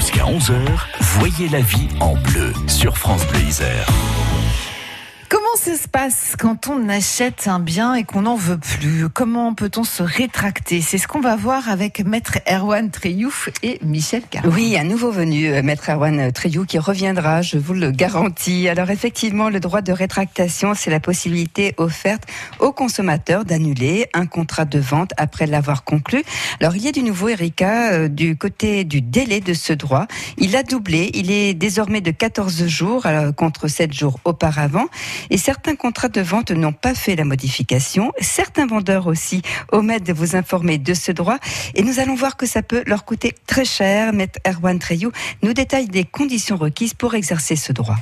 Jusqu'à 11h, voyez la vie en bleu sur France Bleu Isère. Comment se passe quand on achète un bien et qu'on n'en veut plus? Comment peut-on se rétracter? C'est ce qu'on va voir avec Maître Erwan Treyouf et Michel Caron. Oui, un nouveau venu, euh, Maître Erwan Treyouf, qui reviendra, je vous le garantis. Alors effectivement, le droit de rétractation, c'est la possibilité offerte aux consommateurs d'annuler un contrat de vente après l'avoir conclu. Alors il y a du nouveau, Erika, euh, du côté du délai de ce droit. Il a doublé, il est désormais de 14 jours euh, contre 7 jours auparavant. Certains contrats de vente n'ont pas fait la modification. Certains vendeurs aussi omettent de vous informer de ce droit. Et nous allons voir que ça peut leur coûter très cher. Maître Erwan Treyou nous détaille des conditions requises pour exercer ce droit.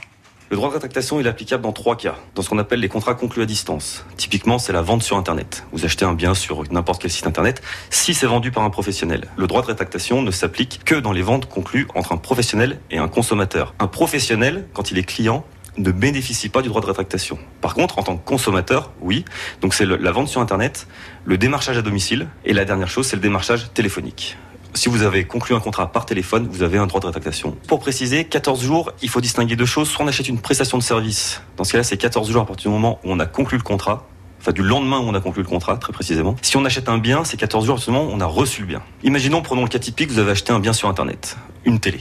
Le droit de rétractation est applicable dans trois cas, dans ce qu'on appelle les contrats conclus à distance. Typiquement, c'est la vente sur Internet. Vous achetez un bien sur n'importe quel site Internet, si c'est vendu par un professionnel. Le droit de rétractation ne s'applique que dans les ventes conclues entre un professionnel et un consommateur. Un professionnel, quand il est client, ne bénéficie pas du droit de rétractation. Par contre, en tant que consommateur, oui. Donc c'est la vente sur Internet, le démarchage à domicile, et la dernière chose, c'est le démarchage téléphonique. Si vous avez conclu un contrat par téléphone, vous avez un droit de rétractation. Pour préciser, 14 jours, il faut distinguer deux choses. Soit on achète une prestation de service. Dans ce cas-là, c'est 14 jours à partir du moment où on a conclu le contrat. Enfin, du lendemain où on a conclu le contrat, très précisément. Si on achète un bien, c'est 14 jours où on a reçu le bien. Imaginons, prenons le cas typique, vous avez acheté un bien sur Internet. Une télé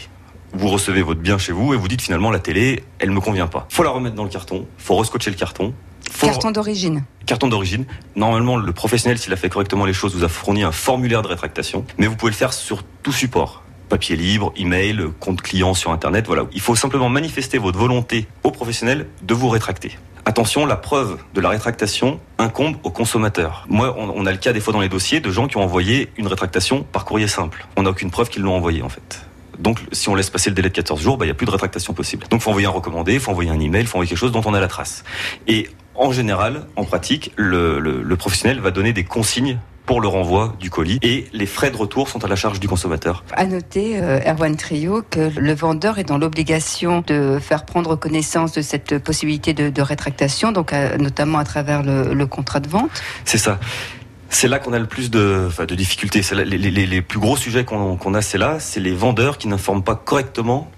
vous recevez votre bien chez vous et vous dites finalement la télé, elle me convient pas. Faut la remettre dans le carton, faut rescotcher le carton. Carton d'origine. Carton d'origine. Normalement, le professionnel, s'il a fait correctement les choses, vous a fourni un formulaire de rétractation, mais vous pouvez le faire sur tout support papier libre, email, compte client sur internet, voilà. Il faut simplement manifester votre volonté au professionnel de vous rétracter. Attention, la preuve de la rétractation incombe au consommateur. Moi, on, a le cas des fois dans les dossiers de gens qui ont envoyé une rétractation par courrier simple. On n'a aucune preuve qu'ils l'ont envoyé en fait. Donc, si on laisse passer le délai de 14 jours, bah, il n'y a plus de rétractation possible. Donc, il faut envoyer un recommandé, il faut envoyer un email, il faut envoyer quelque chose dont on a la trace. Et en général, en pratique, le, le, professionnel va donner des consignes pour le renvoi du colis et les frais de retour sont à la charge du consommateur. À noter, euh, Erwan Trio, que le vendeur est dans l'obligation de faire prendre connaissance de cette possibilité de, de rétractation, donc notamment à travers le, le contrat de vente. C'est ça. C'est là qu'on a le plus de, de difficultés. les, plus gros sujets qu'on a, c'est là, c'est les vendeurs qui n'informent pas correctement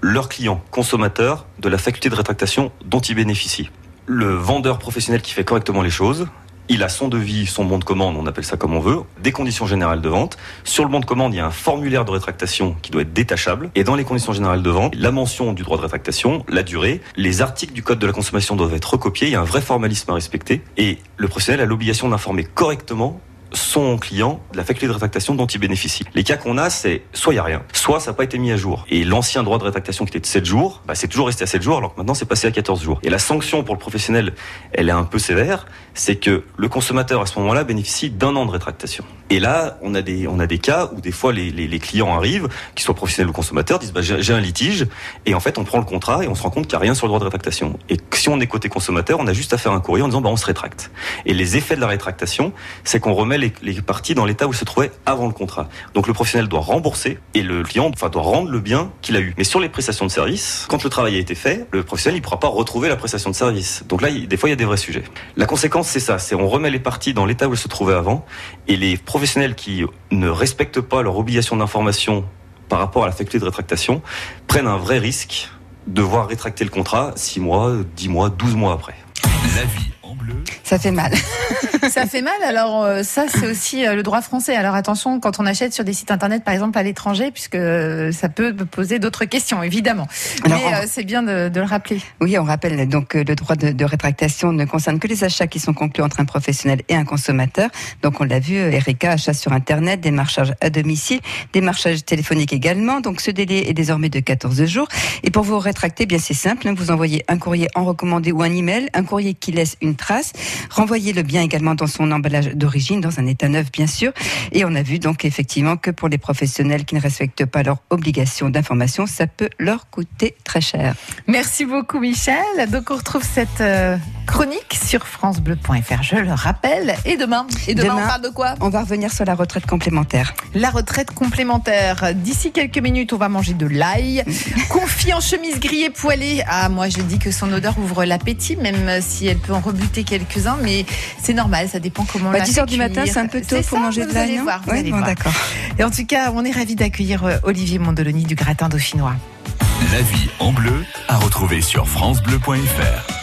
leurs clients, consommateurs, de la faculté de rétractation dont ils bénéficient. Le vendeur professionnel qui fait correctement les choses, il a son devis, son bon de commande, on appelle ça comme on veut, des conditions générales de vente. Sur le bon de commande, il y a un formulaire de rétractation qui doit être détachable. Et dans les conditions générales de vente, la mention du droit de rétractation, la durée, les articles du code de la consommation doivent être recopiés. Il y a un vrai formalisme à respecter. Et le professionnel a l'obligation d'informer correctement son client de la faculté de rétractation dont il bénéficie. Les cas qu'on a, c'est soit il n'y a rien, soit ça n'a pas été mis à jour. Et l'ancien droit de rétractation qui était de 7 jours, bah, c'est toujours resté à 7 jours, alors que maintenant c'est passé à 14 jours. Et la sanction pour le professionnel, elle est un peu sévère, c'est que le consommateur à ce moment-là bénéficie d'un an de rétractation. Et là, on a des, on a des cas où des fois les, les, clients arrivent, qu'ils soient professionnels ou consommateurs, disent bah, j'ai un litige, et en fait on prend le contrat et on se rend compte qu'il n'y a rien sur le droit de rétractation. Et si on est côté consommateur, on a juste à faire un courrier en disant bah, on se rétracte. Et les effets de la rétractation, c'est qu'on remet les, les parties dans l'état où il se trouvait avant le contrat. Donc le professionnel doit rembourser et le client enfin, doit rendre le bien qu'il a eu. Mais sur les prestations de service, quand le travail a été fait, le professionnel ne pourra pas retrouver la prestation de service. Donc là, des fois, il y a des vrais sujets. La conséquence, c'est ça, c'est on remet les parties dans l'état où elles se trouvaient avant et les professionnels qui ne respectent pas leur obligation d'information par rapport à la faculté de rétractation prennent un vrai risque de voir rétracter le contrat 6 mois, 10 mois, 12 mois après. La vie en bleu. Ça fait mal. Ça fait mal. Alors euh, ça, c'est aussi euh, le droit français. Alors attention quand on achète sur des sites internet, par exemple à l'étranger, puisque euh, ça peut poser d'autres questions, évidemment. Mais c'est bien de, le rappeler. Oui, on rappelle donc le droit de, rétractation ne concerne que les achats qui sont conclus entre un professionnel et un consommateur. Donc on l'a vu, Erika, achat sur internet, démarchage à domicile, démarchage téléphonique également. Donc ce délai est désormais de 14 jours. Et pour vous rétracter, bien c'est simple. Vous envoyez un courrier en recommandé ou un email, un courrier qui laisse une trace. Renvoyez le bien également dans son emballage d'origine, dans un état neuf bien sûr. Et on a vu donc effectivement que pour les professionnels qui ne respectent pas leurs obligations d'information, ça peut leur coûter très cher. Merci beaucoup Michel. Donc on retrouve cette euh, chronique sur francebleu.fr, je le rappelle. Et demain Et demain, on parle de quoi? On va revenir sur la retraite complémentaire. La retraite complémentaire. D'ici quelques minutes, on va manger de l'ail. Confie en chemise grillée poêlée. Ah, moi je dis que son odeur ouvre l'appétit, même si elle peut en rebuter quelques-uns, mais c'est normal Ça dépend comment on bah, l'a 10 heures du matin, c'est un peu tôt pour manger de vous ouais, allez bon, voir. d'accord. Et en tout cas, on est ravis d'accueillir euh, Olivier Mondoloni du gratin dauphinois. La vie en bleu à retrouver sur francebleu.fr.